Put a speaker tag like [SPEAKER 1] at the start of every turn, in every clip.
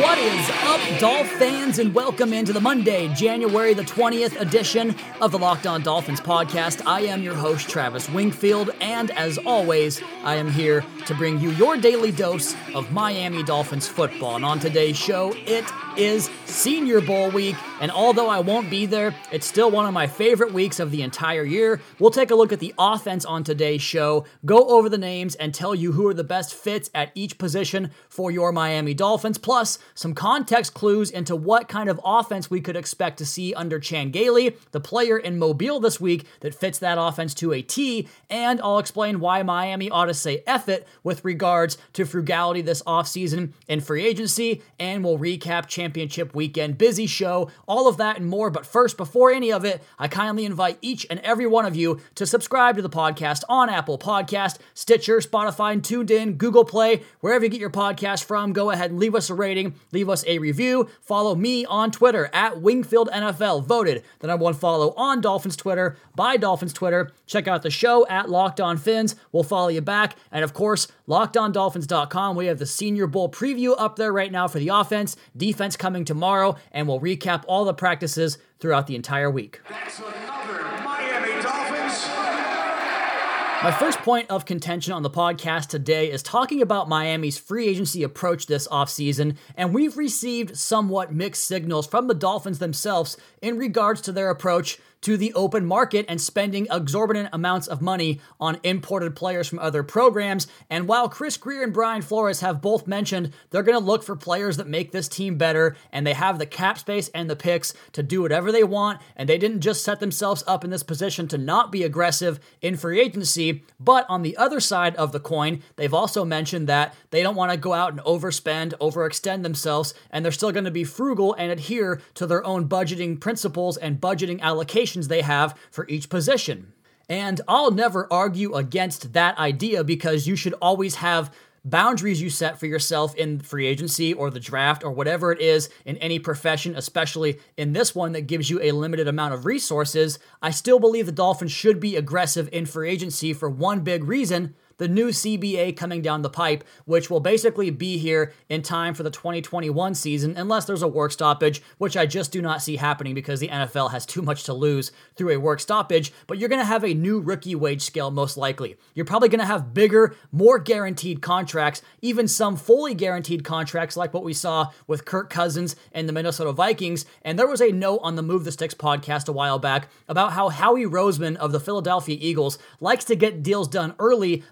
[SPEAKER 1] What is up, Dolph fans, and welcome into the Monday, January the 20th edition of the Locked On Dolphins podcast. I am your host, Travis Wingfield, and as always, I am here to bring you your daily dose of Miami Dolphins football. And on today's show, it is Senior Bowl week, and although I won't be there, it's still one of my favorite weeks of the entire year. We'll take a look at the offense on today's show, go over the names, and tell you who are the best fits at each position for your Miami Dolphins, plus some context clues into what kind of offense we could expect to see under Chan Gailey, the player in Mobile this week that fits that offense to a T, and I'll explain why Miami ought to say F it with regards to frugality this offseason in free agency, and we'll recap championship weekend. Busy show, all of that and more. But first, before any of it, I kindly invite each and every one of you to subscribe to the podcast on Apple Podcast, Stitcher, Spotify, and TuneIn, Google Play, wherever you get your podcast from. Go ahead and leave us a rating, leave us a review. Follow me on Twitter at Wingfield NFL, voted the number one follow on Dolphins Twitter by Dolphins Twitter. Check out the show at Locked On Fins. We'll follow you back. And of course, LockedOnDolphins.com. We have the Senior Bowl preview up there right now for the offense, defense coming tomorrow, and we'll recap all the practices throughout the entire week.
[SPEAKER 2] That's another Miami Dolphins.
[SPEAKER 1] My first point of contention on the podcast today is talking about Miami's free agency approach this offseason, and we've received somewhat mixed signals from the Dolphins themselves in regards to their approach to the open market and spending exorbitant amounts of money on imported players from other programs. And while Chris Grier and Brian Flores have both mentioned they're going to look for players that make this team better and they have the cap space and the picks to do whatever they want, and they didn't just set themselves up in this position to not be aggressive in free agency, but on the other side of the coin, they've also mentioned that they don't want to go out and overspend, overextend themselves, and they're still going to be frugal and adhere to their own budgeting principles and budgeting they have for each position. And I'll never argue against that idea because you should always have boundaries you set for yourself in free agency or the draft or whatever it is in any profession, especially in this one that gives you a limited amount of resources. I still believe the Dolphins should be aggressive in free agency for one big reason the new CBA coming down the pipe, which will basically be here in time for the 2021 season, unless there's a work stoppage, which I just do not see happening because the NFL has too much to lose through a work stoppage. But you're going to have a new rookie wage scale, most likely. You're probably going to have bigger, more guaranteed contracts, even some fully guaranteed contracts like what we saw with Kirk Cousins and the Minnesota Vikings. And there was a note on the Move the Sticks podcast a while back about how Howie Roseman of the Philadelphia Eagles likes to get deals done early,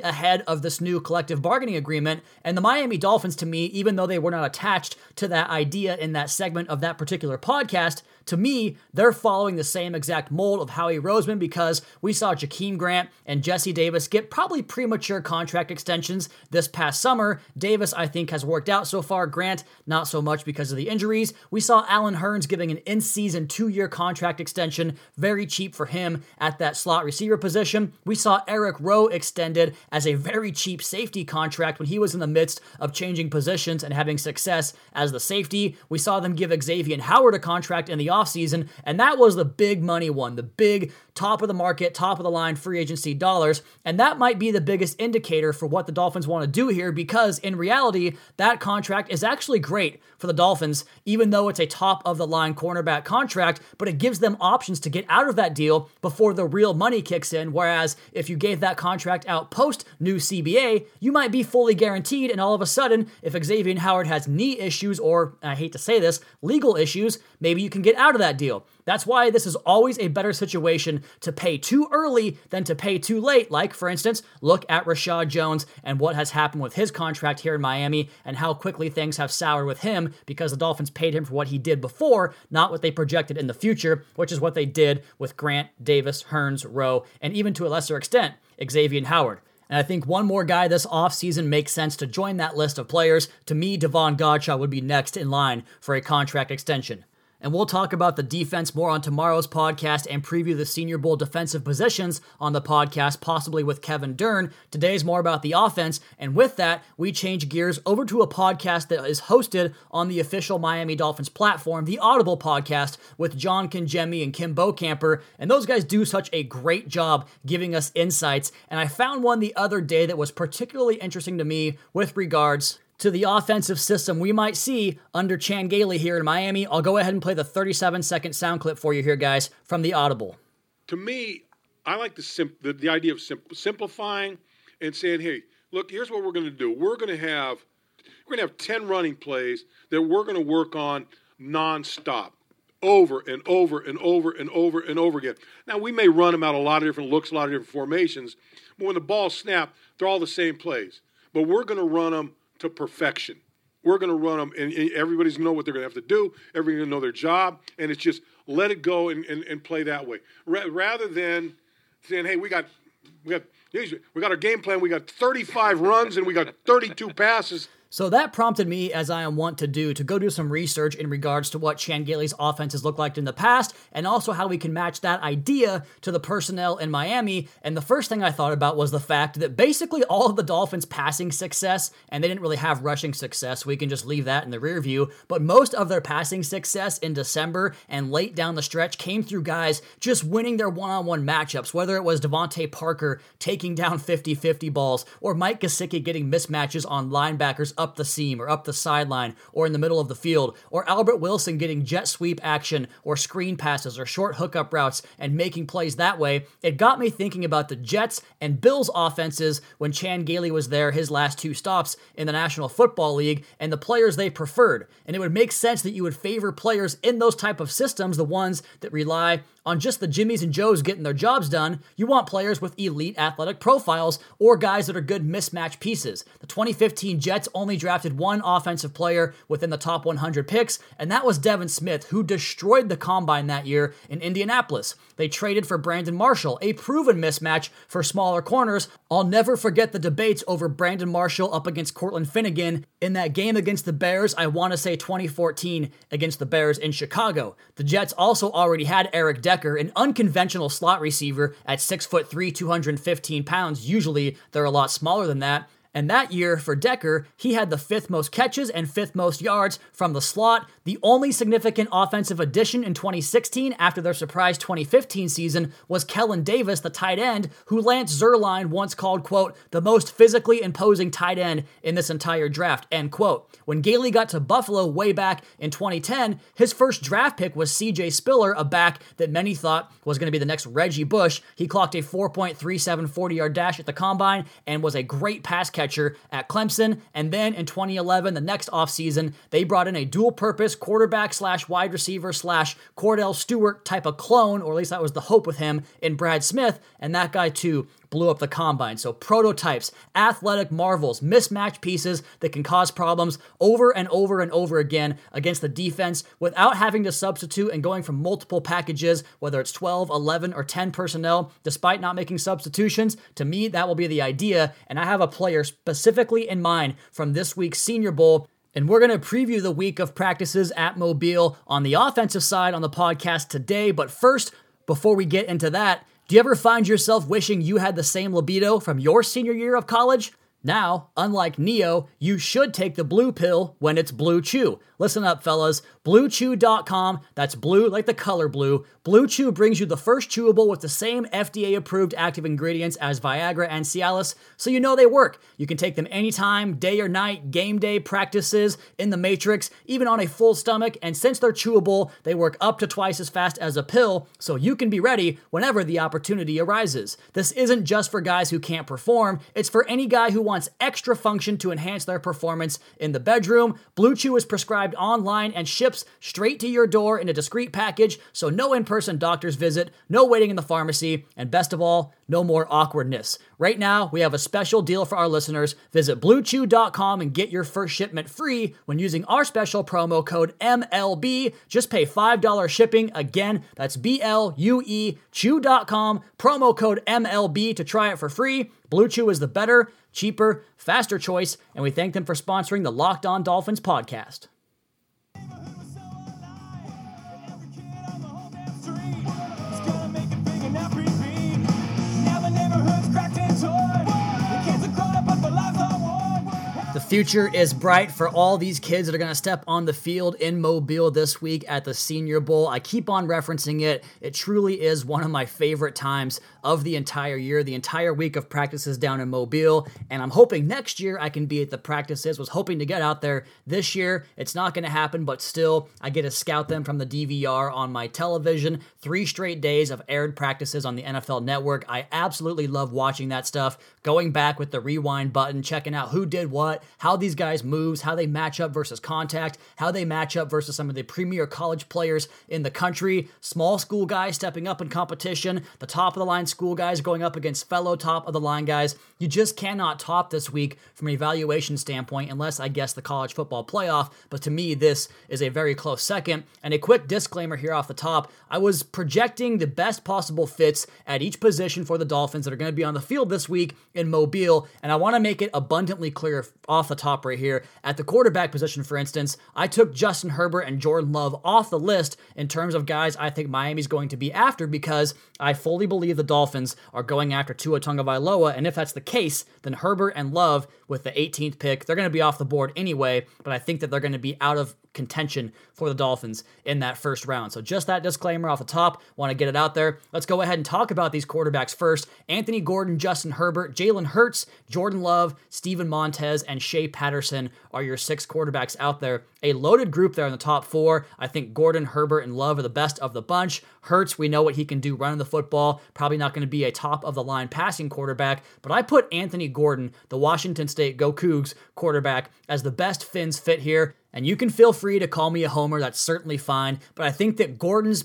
[SPEAKER 1] ahead of this new collective bargaining agreement. And the Miami Dolphins, to me, even though they were not attached to that idea in that segment of that particular podcast, to me, they're following the same exact mold of Howie Roseman because we saw Jakeem Grant and Jesse Davis get probably premature contract extensions this past summer. Davis, I think, has worked out so far. Grant, not so much because of the injuries. We saw Allen Hurns giving an in season two year contract extension, very cheap for him at that slot receiver position. We saw Eric Rowe extended as a very cheap safety contract when he was in the midst of changing positions and having success as the safety. We saw them give Xavier Howard a contract in the offseason, and that was the big money one, the big top of the market, top of the line free agency dollars. And that might be the biggest indicator for what the Dolphins want to do here because in reality, that contract is actually great for the Dolphins, even though it's a top of the line cornerback contract, but it gives them options to get out of that deal before the real money kicks in. Whereas if you gave that contract out post new CBA, you might be fully guaranteed, and all of a sudden, if Xavier Howard has knee issues or, I hate to say this, legal issues, maybe you can get out of that deal. That's why this is always a better situation to pay too early than to pay too late. Like, for instance, look at Rashad Jones and what has happened with his contract here in Miami and how quickly things have soured with him because the Dolphins paid him for what he did before, not what they projected in the future, which is what they did with Grant, Davis, Hurns, Rowe, and even to a lesser extent, Xavier Howard. And I think one more guy this offseason makes sense to join that list of players. To me, Devon Godchaux would be next in line for a contract extension. And we'll talk about the defense more on tomorrow's podcast and preview the Senior Bowl defensive positions on the podcast, possibly with Kevin Dern. Today's more about the offense. And with that, we change gears over to a podcast that is hosted on the official Miami Dolphins platform, the Audible podcast, with John Congemi and Kim Bokamper. And those guys do such a great job giving us insights. And I found one the other day that was particularly interesting to me with regards to the offensive system we might see under Chan Gailey here in Miami. I'll go ahead and play the 37 second sound clip for you here, guys, from the Audible.
[SPEAKER 3] To me, I like the, the, the idea of sim- simplifying and saying, hey, look, here's what we're going to do. We're going to have we're going to have 10 running plays that we're going to work on nonstop over and over and over and over and over again. Now, we may run them out a lot of different looks, a lot of different formations, but when the ball snapped, they're all the same plays. But we're going to run them to perfection. We're going to run them, and, everybody's going to know what they're going to have to do. Everybody's going to know their job, and it's just let it go and, and, and play that way, rather than saying, "Hey, we got we got we got our game plan. We got 35 runs and we got 32 passes."
[SPEAKER 1] So that prompted me, as I am wont to do, to go do some research in regards to what Chan Gailey's offenses looked like in the past, and also how we can match that idea to the personnel in Miami. And the first thing I thought about was the fact that basically all of the Dolphins' passing success, and they didn't really have rushing success, we can just leave that in the rear view, but most of their passing success in December and late down the stretch came through guys just winning their one-on-one matchups, whether it was DeVante Parker taking down 50-50 balls, or Mike Gesicki getting mismatches on linebackers up the seam or up the sideline or in the middle of the field, or Albert Wilson getting jet sweep action or screen passes or short hookup routes and making plays that way, it got me thinking about the Jets and Bills offenses when Chan Gailey was there his last two stops in the National Football League and the players they preferred. And it would make sense that you would favor players in those type of systems, the ones that rely on just the Jimmies and Joes getting their jobs done. You want players with elite athletic profiles or guys that are good mismatch pieces. The 2015 Jets only drafted one offensive player within the top 100 picks, and that was Devin Smith, who destroyed the combine that year in Indianapolis. They traded for Brandon Marshall, a proven mismatch for smaller corners. I'll never forget the debates over Brandon Marshall up against Cortland Finnegan in that game against the Bears, I want to say 2014 against the Bears in Chicago. The Jets also already had Eric Decker, an unconventional slot receiver at 6 foot 3, 215 pounds. Usually they're a lot smaller than that. And that year, for Decker, he had the fifth most catches and fifth most yards from the slot. The only significant offensive addition in 2016 after their surprise 2015 season was Kellen Davis, the tight end, who Lance Zierlein once called, quote, the most physically imposing tight end in this entire draft, end quote. When Gailey got to Buffalo way back in 2010, his first draft pick was CJ Spiller, a back that many thought was going to be the next Reggie Bush. He clocked a 4.37 40 yard dash at the combine and was a great pass catcher at Clemson. And then in 2011, the next offseason, they brought in a dual purpose quarterback slash wide receiver slash Cordell Stewart type of clone, or at least that was the hope with him in Brad Smith. And that guy, too, blew up the combine. So, prototypes, athletic marvels, mismatched pieces that can cause problems over and over and over again against the defense without having to substitute and going from multiple packages, whether it's 12, 11, or 10 personnel, despite not making substitutions. To me, that will be the idea. And I have a player specifically in mind from this week's Senior Bowl. And we're going to preview the week of practices at Mobile on the offensive side on the podcast today. But first, before we get into that, do you ever find yourself wishing you had the same libido from your senior year of college? Now, unlike Neo, you should take the blue pill when it's Blue Chew. Listen up, fellas. BlueChew.com, that's blue like the color blue. Blue Chew brings you the first chewable with the same FDA approved active ingredients as Viagra and Cialis, so you know they work. You can take them anytime, day or night, game day practices, in the Matrix, even on a full stomach, and since they're chewable, they work up to twice as fast as a pill, so you can be ready whenever the opportunity arises. This isn't just for guys who can't perform, it's for any guy who wants extra function to enhance their performance in the bedroom. Blue Chew is prescribed online and ships straight to your door in a discreet package, so no in person doctor's visit, no waiting in the pharmacy, and best of all, no more awkwardness. Right now, we have a special deal for our listeners. Visit bluechew.com and get your first shipment free when using our special promo code MLB. Just pay $5 shipping. Again, that's B L U E chew.com, promo code MLB to try it for free. Blue Chew is the better, cheaper, faster choice, and we thank them for sponsoring the Locked On Dolphins podcast. Future is bright for all these kids that are going to step on the field in Mobile this week at the Senior Bowl. I keep on referencing it. It truly is one of my favorite times of the entire year, the entire week of practices down in Mobile. And I'm hoping next year I can be at the practices. Was hoping to get out there this year. It's not going to happen, but still, I get to scout them from the DVR on my television. Three straight days of aired practices on the NFL network. I absolutely love watching that stuff. Going back with the rewind button, checking out who did what, how these guys moves, how they match up versus contact, how they match up versus some of the premier college players in the country, small school guys stepping up in competition, the top of the line school guys going up against fellow top of the line guys. You just cannot top this week from an evaluation standpoint unless I guess the college football playoff, but to me this is a very close second. And a quick disclaimer here off the top, I was projecting the best possible fits at each position for the Dolphins that are going to be on the field this week in Mobile, and I want to make it abundantly clear off the top right here. At the quarterback position, for instance, I took Justin Herbert and Jordan Love off the list in terms of guys I think Miami's going to be after because I fully believe the Dolphins are going after Tua Tagovailoa, and if that's the case, then Herbert and Love with the 18th pick, they're going to be off the board anyway, but I think that they're going to be out of contention for the Dolphins in that first round. So just that disclaimer off the top, want to get it out there. Let's go ahead and talk about these quarterbacks first. Anthony Gordon, Justin Herbert, Jalen Hurts, Jordan Love, Steven Montez, and Shea Patterson are your six quarterbacks out there. A loaded group there in the top four. I think Gordon, Herbert, and Love are the best of the bunch. Hurts, we know what he can do running the football. Probably not going to be a top of the line passing quarterback, but I put Anthony Gordon, the Washington State Go Cougs quarterback, as the best Fins fit here. And you can feel free to call me a homer, that's certainly fine. But I think that Gordon's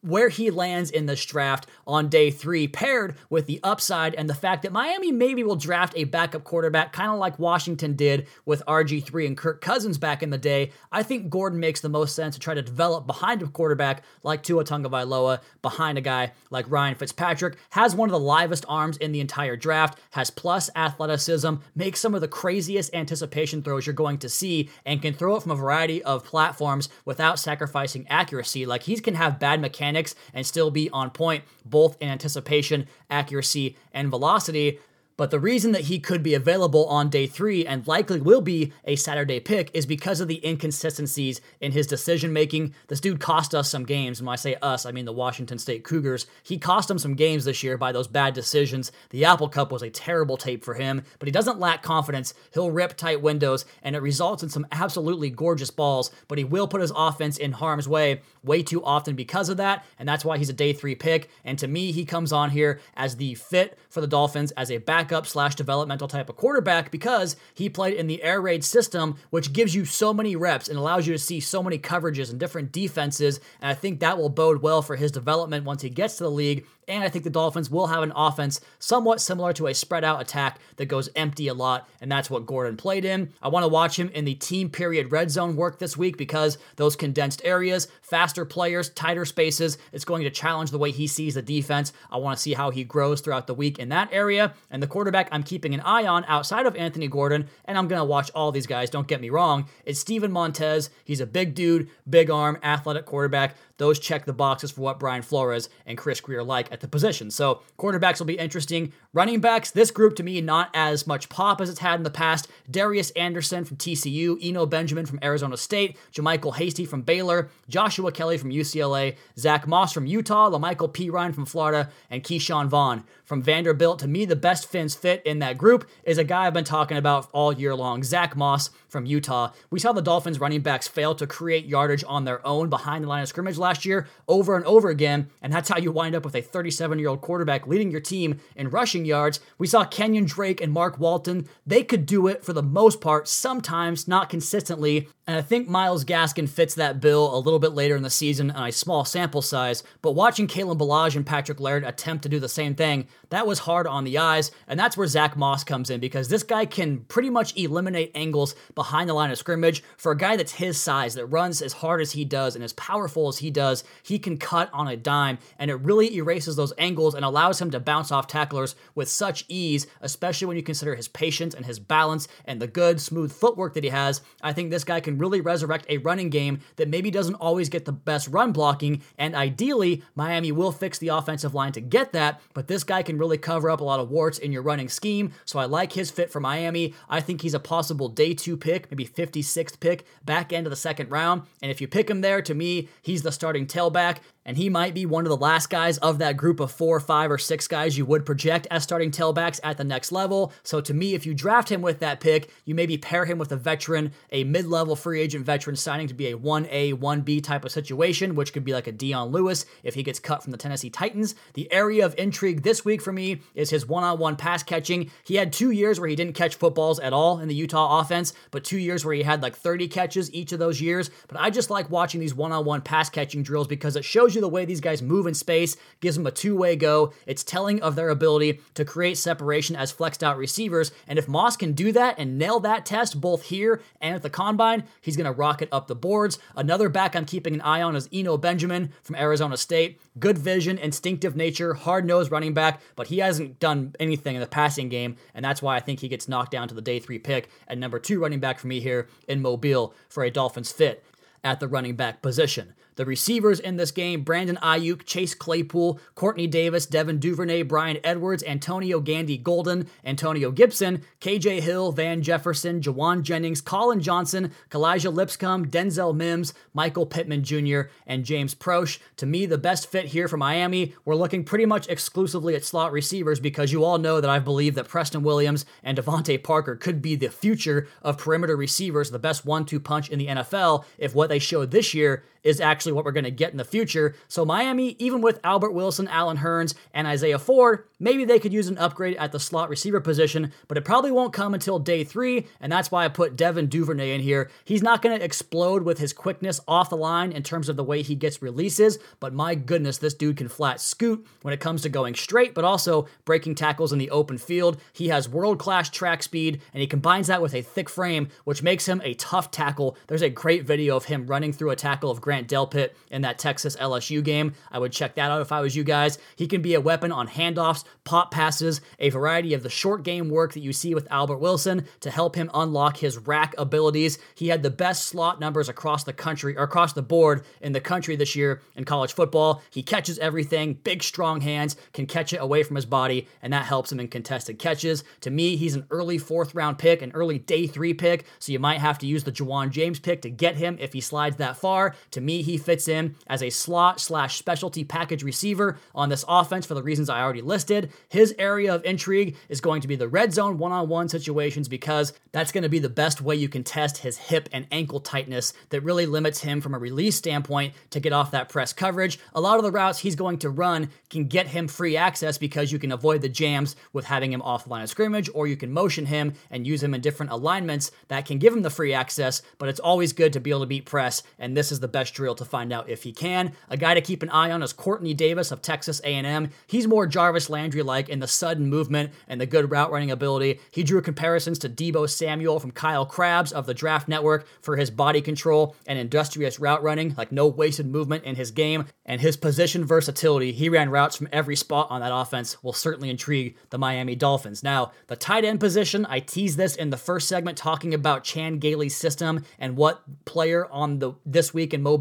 [SPEAKER 1] where he lands in this draft on day three, paired with the upside and the fact that Miami maybe will draft a backup quarterback, kind of like Washington did with RG3 and Kirk Cousins back in the day. I think Gordon makes the most sense to try to develop behind a quarterback like Tua Tagovailoa, behind a guy like Ryan Fitzpatrick, has one of the livest arms in the entire draft, has plus athleticism, makes some of the craziest anticipation throws you're going to see, and can throw it from a variety of platforms without sacrificing accuracy. Like he can have bad mechanics mechanics and still be on point, both in anticipation, accuracy, and velocity. But the reason that he could be available on day three and likely will be a Saturday pick is because of the inconsistencies in his decision making. This dude cost us some games. And when I say us, I mean the Washington State Cougars. He cost them some games this year by those bad decisions. The Apple Cup was a terrible tape for him, but he doesn't lack confidence. He'll rip tight windows, and it results in some absolutely gorgeous balls, but he will put his offense in harm's way way too often because of that. And that's why he's a day three pick. And to me, he comes on here as the fit for the Dolphins as a back backup slash developmental type of quarterback because he played in the air raid system, which gives you so many reps and allows you to see so many coverages and different defenses. And I think that will bode well for his development once he gets to the league and I think the Dolphins will have an offense somewhat similar to a spread out attack that goes empty a lot, and that's what Gordon played in. I want to watch him in the team period red zone work this week because those condensed areas, faster players, tighter spaces, it's going to challenge the way he sees the defense. I want to see how he grows throughout the week in that area. And the quarterback I'm keeping an eye on outside of Anthony Gordon, and I'm going to watch all these guys, don't get me wrong, it's Steven Montez. He's a big dude, big arm, athletic quarterback. Those check the boxes for what Brian Flores and Chris Grier like at the position. So quarterbacks will be interesting. Running backs, this group to me, not as much pop as it's had in the past. Darius Anderson from TCU, Eno Benjamin from Arizona State, JaMycal Hasty from Baylor, Joshua Kelly from UCLA, Zach Moss from Utah, Lamical Perine from Florida, and Ke'Shawn Vaughn from Vanderbilt. To me, the best Fins fit in that group is a guy I've been talking about all year long, Zach Moss from Utah. We saw the Dolphins running backs fail to create yardage on their own behind the line of scrimmage last year over and over again, and that's how you wind up with a 37 year old quarterback leading your team in rushing yards. We saw Kenyan Drake and Mark Walton. They could do it for the most part, sometimes, not consistently. And I think Myles Gaskin fits that bill a little bit later in the season on a small sample size. But watching Kalen Ballage and Patrick Laird attempt to do the same thing, that was hard on the eyes. And that's where Zach Moss comes in because this guy can pretty much eliminate angles behind the line of scrimmage. For a guy that's his size, that runs as hard as he does and as powerful as he does, he can cut on a dime. And it really erases those angles and allows him to bounce off tacklers with such ease, especially when you consider his patience and his balance and the good, smooth footwork that he has. I think this guy can really resurrect a running game that maybe doesn't always get the best run blocking. And ideally, Miami will fix the offensive line to get that, but this guy can really cover up a lot of warts in your running scheme. So I like his fit for Miami. I think he's a possible day two pick, maybe 56th pick, back end of the second round. And if you pick him there, to me, he's the starting tailback and he might be one of the last guys of that group of four, five, or six guys you would project as starting tailbacks at the next level. So to me, if you draft him with that pick, you maybe pair him with a veteran, a mid-level free agent veteran signing to be a 1A, 1B type of situation, which could be like a Dion Lewis if he gets cut from the Tennessee Titans. The area of intrigue this week for me is his one-on-one pass catching. He had two years where he didn't catch footballs at all in the Utah offense, but two years where he had like 30 catches each of those years. But I just like watching these one-on-one pass catching drills because it shows you you the way these guys move in space, gives them a two way go. It's telling of their ability to create separation as flexed out receivers. And if Moss can do that and nail that test both here and at the combine, he's going to rocket up the boards. Another back I'm keeping an eye on is Eno Benjamin from Arizona State. Good vision, instinctive nature, hard nosed running back, but he hasn't done anything in the passing game. And that's why I think he gets knocked down to the day three pick and number two running back for me here in Mobile for a Dolphins fit at the running back position. The receivers in this game Brandon Aiyuk, Chase Claypool, Quartney Davis, Devin Duvernay, Bryan Edwards, Antonio Gandy Golden, Antonio Gibson, KJ Hill, Van Jefferson, Jauan Jennings, Collin Johnson, Kalija Lipscomb, Denzel Mims, Michael Pittman Jr., and James Proche. To me, the best fit here for Miami, we're looking pretty much exclusively at slot receivers because you all know that I believe that Preston Williams and DeVante Parker could be the future of perimeter receivers, the best one two punch in the NFL if what they showed this year is actually what we're going to get in the future. So Miami, even with Albert Wilson, Allen Hurns, and Isaiah Ford, maybe they could use an upgrade at the slot receiver position, but it probably won't come until day three, and that's why I put Devin Duvernay in here. He's not going to explode with his quickness off the line in terms of the way he gets releases, but my goodness, this dude can flat scoot when it comes to going straight, but also breaking tackles in the open field. He has world class track speed, and he combines that with a thick frame, which makes him a tough tackle. There's a great video of him running through a tackle of Grant Delpit in that Texas LSU game. I would check that out if I was you guys. He can be a weapon on handoffs, pop passes, a variety of the short game work that you see with Albert Wilson to help him unlock his rack abilities. He had the best slot numbers across the country or across the board in the country this year in college football. He catches everything, big strong hands, can catch it away from his body, and that helps him in contested catches. To me, he's an early fourth round pick, an early day three pick, so you might have to use the Ja'Wuan James pick to get him if he slides that far. To me, he fits in as a slot slash specialty package receiver on this offense for the reasons I already listed. His area of intrigue is going to be the red zone one on one situations because that's going to be the best way you can test his hip and ankle tightness that really limits him from a release standpoint to get off that press coverage. A lot of the routes he's going to run can get him free access because you can avoid the jams with having him off the line of scrimmage, or you can motion him and use him in different alignments that can give him the free access, but it's always good to be able to beat press, and this is the best to find out if he can. A guy to keep an eye on is Quartney Davis of Texas A&M. He's more Jarvis Landry-like in the sudden movement and the good route running ability. He drew comparisons to Deebo Samuel from Kyle Crabbs of the Draft Network for his body control and industrious route running, like no wasted movement in his game, and his position versatility. He ran routes from every spot on that offense will certainly intrigue the Miami Dolphins. Now, the tight end position, I teased this in the first segment talking about Chan Gailey's system and what player on the this week in Mobile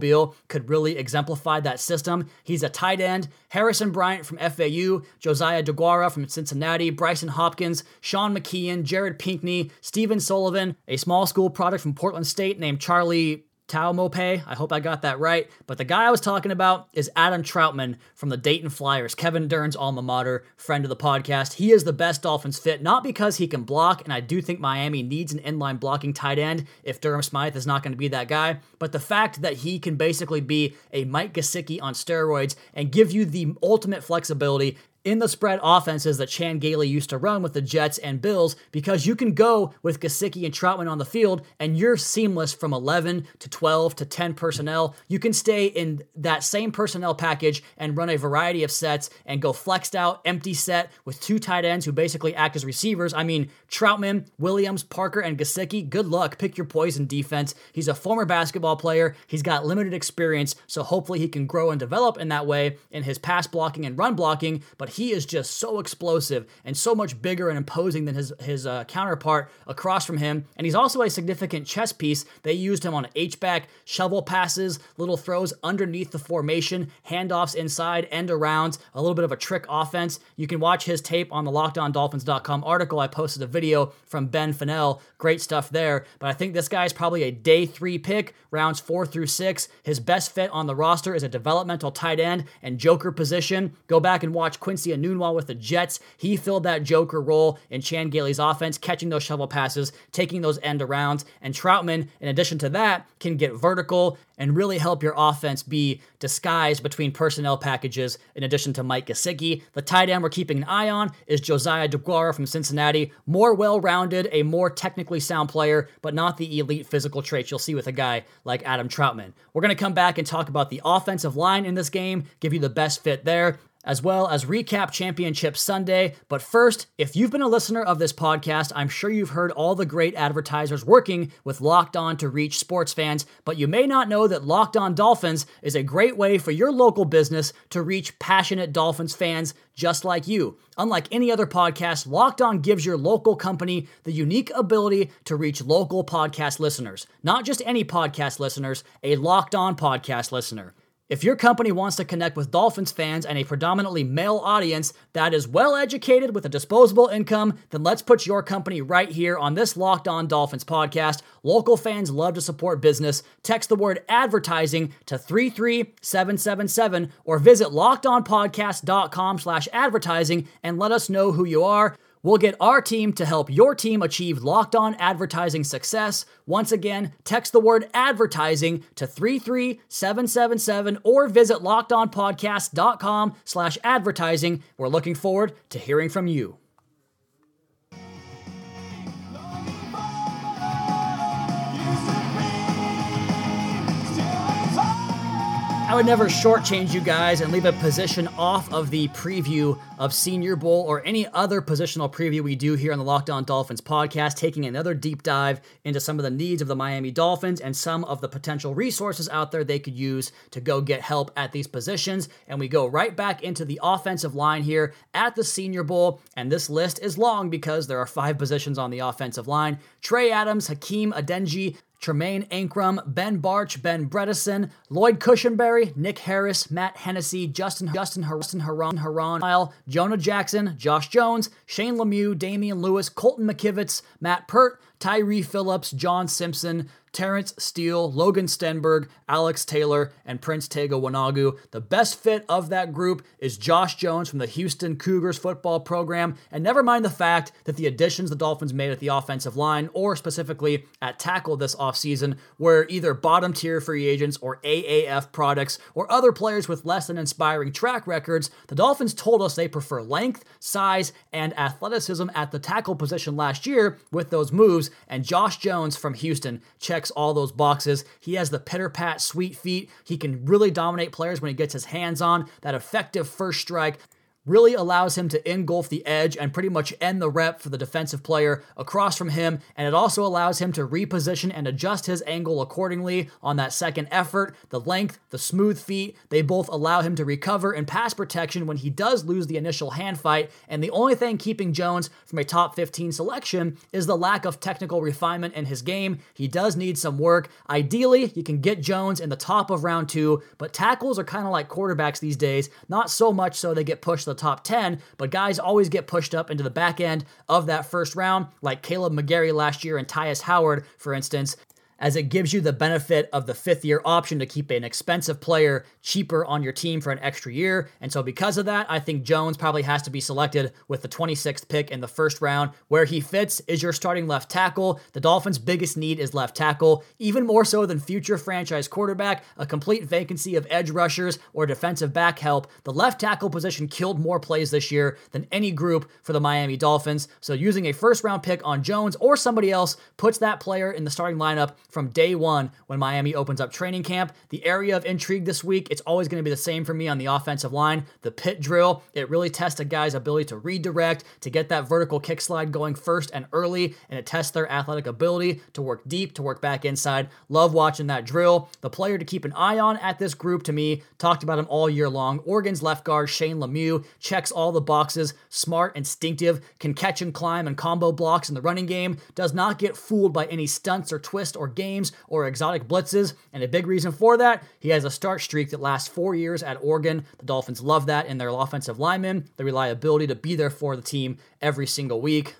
[SPEAKER 1] could really exemplify that system. He's a tight end. Harrison Bryant from FAU, Josiah DeGuara from Cincinnati, Brycen Hopkins, Sean McKeon, Jared Pinkney, Stephen Sullivan, a small school product from Portland State named Charlie Taumope. I hope I got that right. But the guy I was talking about is Adam Trautman from the Dayton Flyers, Kevin Dern's alma mater, friend of the podcast. He is the best Dolphins fit, not because he can block, and I do think Miami needs an inline blocking tight end if Durham Smythe is not going to be that guy, but the fact that he can basically be a Mike Gesicki on steroids and give you the ultimate flexibility in the spread offenses that Chan Gailey used to run with the Jets and Bills because you can go with Gesicki and Trautman on the field and you're seamless from 11 to 12 to 10 personnel. You can stay in that same personnel package and run a variety of sets and go flexed out, empty set with two tight ends who basically act as receivers. I mean, Trautman, Williams, Parker, and Gesicki, good luck. Pick your poison defense. He's a former basketball player. He's got limited experience, so hopefully he can grow and develop in that way in his pass blocking and run blocking. But he is just so explosive and so much bigger and imposing than his his uh, counterpart across from him. And he's also a significant chess piece. They used him on H back, shovel passes, little throws underneath the formation, handoffs inside, end arounds, a little bit of a trick offense. You can watch his tape on the LockedOnDolphins.com article. I posted a video from Ben Fennell. Great stuff there. But I think this guy is probably a day three pick, rounds four through six. His best fit on the roster is a developmental tight end and joker position. Go back and watch Quincy Enunwa with the Jets. He filled that joker role in Chan Gailey's offense, catching those shovel passes, taking those end arounds. And Trautman, in addition to that, can get vertical and really help your offense be disguised between personnel packages in addition to Mike Gesicki. The tight end we're keeping an eye on is Josiah DeGuara from Cincinnati. More well rounded, a more technically sound player, but not the elite physical traits you'll see with a guy like Adam Trautman. We're going to come back and talk about the offensive line in this game, give you the best fit there as well as recap Championship Sunday. But first, if you've been a listener of this podcast, I'm sure you've heard all the great advertisers working with Locked On to reach sports fans, but you may not know that Locked On Dolphins is a great way for your local business to reach passionate Dolphins fans just like you. Unlike any other podcast, Locked On gives your local company the unique ability to reach local podcast listeners. Not just any podcast listeners, a Locked On podcast listener. If your company wants to connect with Dolphins fans and a predominantly male audience that is well educated with a disposable income, then let's put your company right here on this Locked On Dolphins podcast. Local fans love to support business. Text the word advertising to 33777 or visit lockedonpodcast.com slash advertising and let us know who you are. We'll get our team to help your team achieve locked on advertising success. Once again, text the word advertising to 33777 or visit lockedonpodcast.com slash advertising. We're looking forward to hearing from you. I would never shortchange you guys and leave a position off of the preview of Senior Bowl or any other positional preview we do here on the Locked On Dolphins podcast, taking another deep dive into some of the needs of the Miami Dolphins and some of the potential resources out there they could use to go get help at these positions. And we go right back into the offensive line here at the Senior Bowl. And this list is long because there are five positions on the offensive line Trey Adams, Hakeem Adeniji, Tremayne Anchrum, Ben Bartch, Ben Bredeson, Lloyd Cushenberry, Nick Harris, Matt Hennessy, Justin Justin Justin Herron, Herron, Jonah Jackson, Josh Jones, Shane Lemieux, Damien Lewis, Colton McKivitz, Matt Peart, Tyree Phillips, John Simpson, Terence Steele, Logan Stenberg, Alex Taylor, and Prince Tega Wanogho. The best fit of that group is Josh Jones from the Houston Cougars football program. And never mind the fact that the additions the Dolphins made at the offensive line, or specifically at tackle this offseason, were either bottom tier free agents or AAF products or other players with less than inspiring track records. The Dolphins told us they prefer length, size, and athleticism at the tackle position last year with those moves. And Josh Jones from Houston checks checks all those boxes. He has the pitter pat, sweet feet. He can really dominate players when he gets his hands on that effective first strike really allows him to engulf the edge and pretty much end the rep for the defensive player across from him. And it also allows him to reposition and adjust his angle accordingly on that second effort. The length, the smooth feet, they both allow him to recover and pass protection when he does lose the initial hand fight. And the only thing keeping Jones from a top 15 selection is the lack of technical refinement in his game. He does need some work. Ideally, you can get Jones in the top of round two, but tackles are kind of like quarterbacks these days, not so much so they get pushed the top 10, but guys always get pushed up into the back end of that first round, like Kaleb McGary last year and Tytus Howard, for instance as it gives you the benefit of the fifth year option to keep an expensive player cheaper on your team for an extra year. And so, because of that, I think Jones probably has to be selected with the 26th pick in the first round. Where he fits is your starting left tackle. The Dolphins' biggest need is left tackle, even more so than future franchise quarterback, a complete vacancy of edge rushers or defensive back help. The left tackle position killed more plays this year than any group for the Miami Dolphins. So, using a first round pick on Jones or somebody else puts that player in the starting lineup from day one when Miami opens up training camp. The area of intrigue this week, it's always going to be the same for me on the offensive line. The pit drill, it really tests a guy's ability to redirect, to get that vertical kick slide going first and early, and it tests their athletic ability to work deep, to work back inside. Love watching that drill. The player to keep an eye on at this group to me, talked about him all year long. Oregon's left guard, Shane Lemieux, checks all the boxes, smart, instinctive, can catch and climb and combo blocks in the running game, does not get fooled by any stunts or twists or games or exotic blitzes. And a big reason for that, he has a start streak that lasts four years at Oregon. The Dolphins love that in their offensive linemen, the reliability to be there for the team every single week.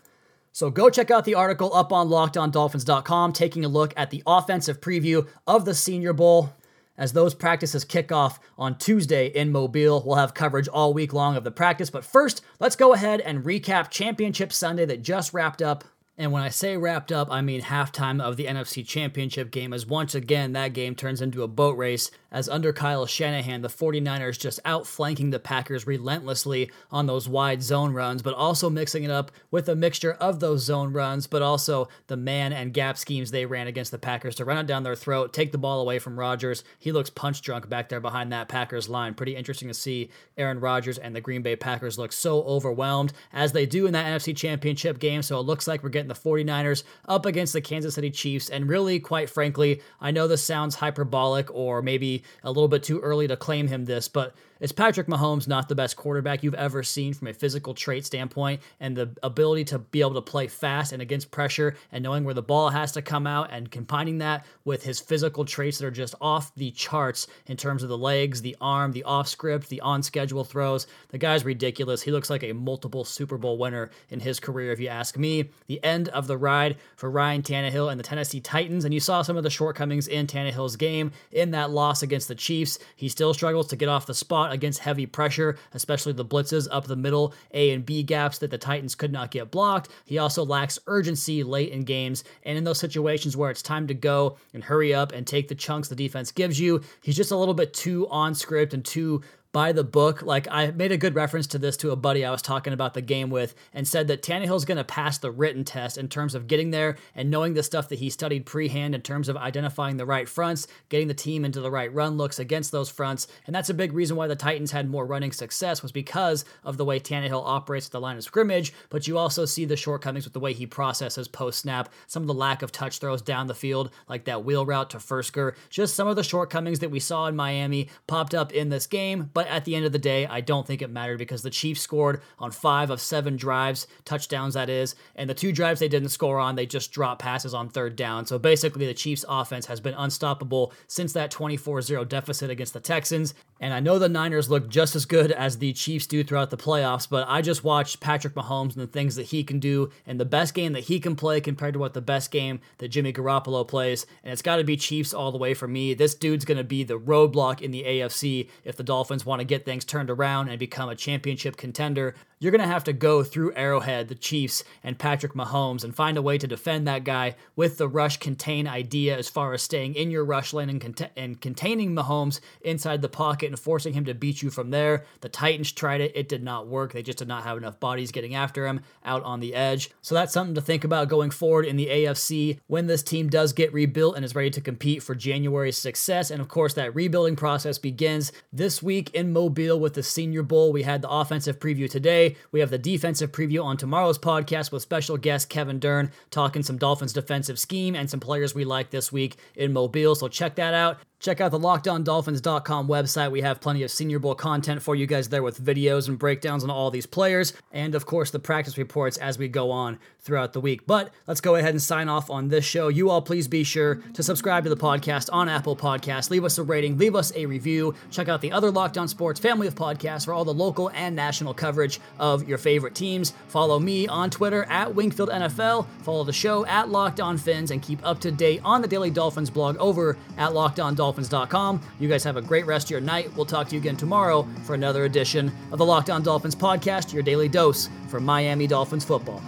[SPEAKER 1] So go check out the article up on lockedondolphins.com, taking a look at the offensive preview of the Senior Bowl. As those practices kick off on Tuesday in Mobile, we'll have coverage all week long of the practice. But first, let's go ahead and recap Championship Sunday that just wrapped up and when I say wrapped up, I mean halftime of the NFC Championship game, as once again that game turns into a boat race as under Kyle Shanahan, the 49ers just outflanking the Packers relentlessly on those wide zone runs, but also mixing it up with a mixture of those zone runs, but also the man and gap schemes they ran against the Packers to run it down their throat, take the ball away from Rodgers. He looks punch drunk back there behind that Packers line. Pretty interesting to see Aaron Rodgers and the Green Bay Packers look so overwhelmed as they do in that NFC Championship game. So it looks like we're getting the 49ers up against the Kansas City Chiefs. And really, quite frankly, I know this sounds hyperbolic or maybe a little bit too early to claim him this, but is Patrick Mahomes not the best quarterback you've ever seen from a physical trait standpoint and the ability to be able to play fast and against pressure and knowing where the ball has to come out and combining that with his physical traits that are just off the charts in terms of the legs, the arm, the off script, the on schedule throws. The guy's ridiculous. He looks like a multiple Super Bowl winner in his career, if you ask me. The end of the ride for Ryan Tannehill and the Tennessee Titans, and you saw some of the shortcomings in Tannehill's game in that loss against the Chiefs. He still struggles to get off the spot against heavy pressure, especially the blitzes up the middle, A and B gaps that the Titans could not get blocked. He also lacks urgency late in games, and in those situations where it's time to go and hurry up and take the chunks the defense gives you, he's just a little bit too on script and too by the book. Like I made a good reference to this to a buddy I was talking about the game with and said that Tannehill's going to pass the written test in terms of getting there and knowing the stuff that he studied pre-hand in terms of identifying the right fronts, getting the team into the right run looks against those fronts. And that's a big reason why the Titans had more running success was because of the way Tannehill operates at the line of scrimmage, but you also see the shortcomings with the way he processes post snap, some of the lack of touch throws down the field, like that wheel route to Firkser, just some of the shortcomings that we saw in Miami popped up in this game, but at the end of the day, I don't think it mattered because the Chiefs scored on five of seven drives, touchdowns that is, and the two drives they didn't score on, they just dropped passes on third down. So basically, the Chiefs' offense has been unstoppable since that 24 0 deficit against the Texans. And I know the Niners look just as good as the Chiefs do throughout the playoffs, but I just watched Patrick Mahomes and the things that he can do and the best game that he can play compared to what the best game that Jimmy Garoppolo plays. And it's got to be Chiefs all the way for me. This dude's going to be the roadblock in the AFC if the Dolphins want to get things turned around and become a championship contender you're going to have to go through Arrowhead, the Chiefs, and Patrick Mahomes and find a way to defend that guy with the rush contain idea as far as staying in your rush lane and, cont- and containing Mahomes inside the pocket and forcing him to beat you from there. The Titans tried it, it did not work. They just did not have enough bodies getting after him out on the edge. So that's something to think about going forward in the AFC when this team does get rebuilt and is ready to compete for January's success. And of course, that rebuilding process begins this week in Mobile with the Senior Bowl. We had the offensive preview today. We have the defensive preview on tomorrow's podcast with special guest Kevin Dern talking some Dolphins defensive scheme and some players we like this week in Mobile. So check that out. Check out the LockedOnDolphins.com website. We have plenty of Senior Bowl content for you guys there with videos and breakdowns on all these players, and of course the practice reports as we go on throughout the week. But let's go ahead and sign off on this show. You all please be sure to subscribe to the podcast on Apple Podcasts. Leave us a rating, leave us a review. Check out the other Locked On Sports family of podcasts for all the local and national coverage of your favorite teams. Follow me on Twitter at Wingfield NFL. Follow the show at Locked On Fins and keep up to date on the Daily Dolphins blog over at Locked On Dolphins dolphins.com. You guys have a great rest of your night. We'll talk to you again tomorrow for another edition of the Locked On Dolphins podcast, your daily dose for Miami Dolphins football.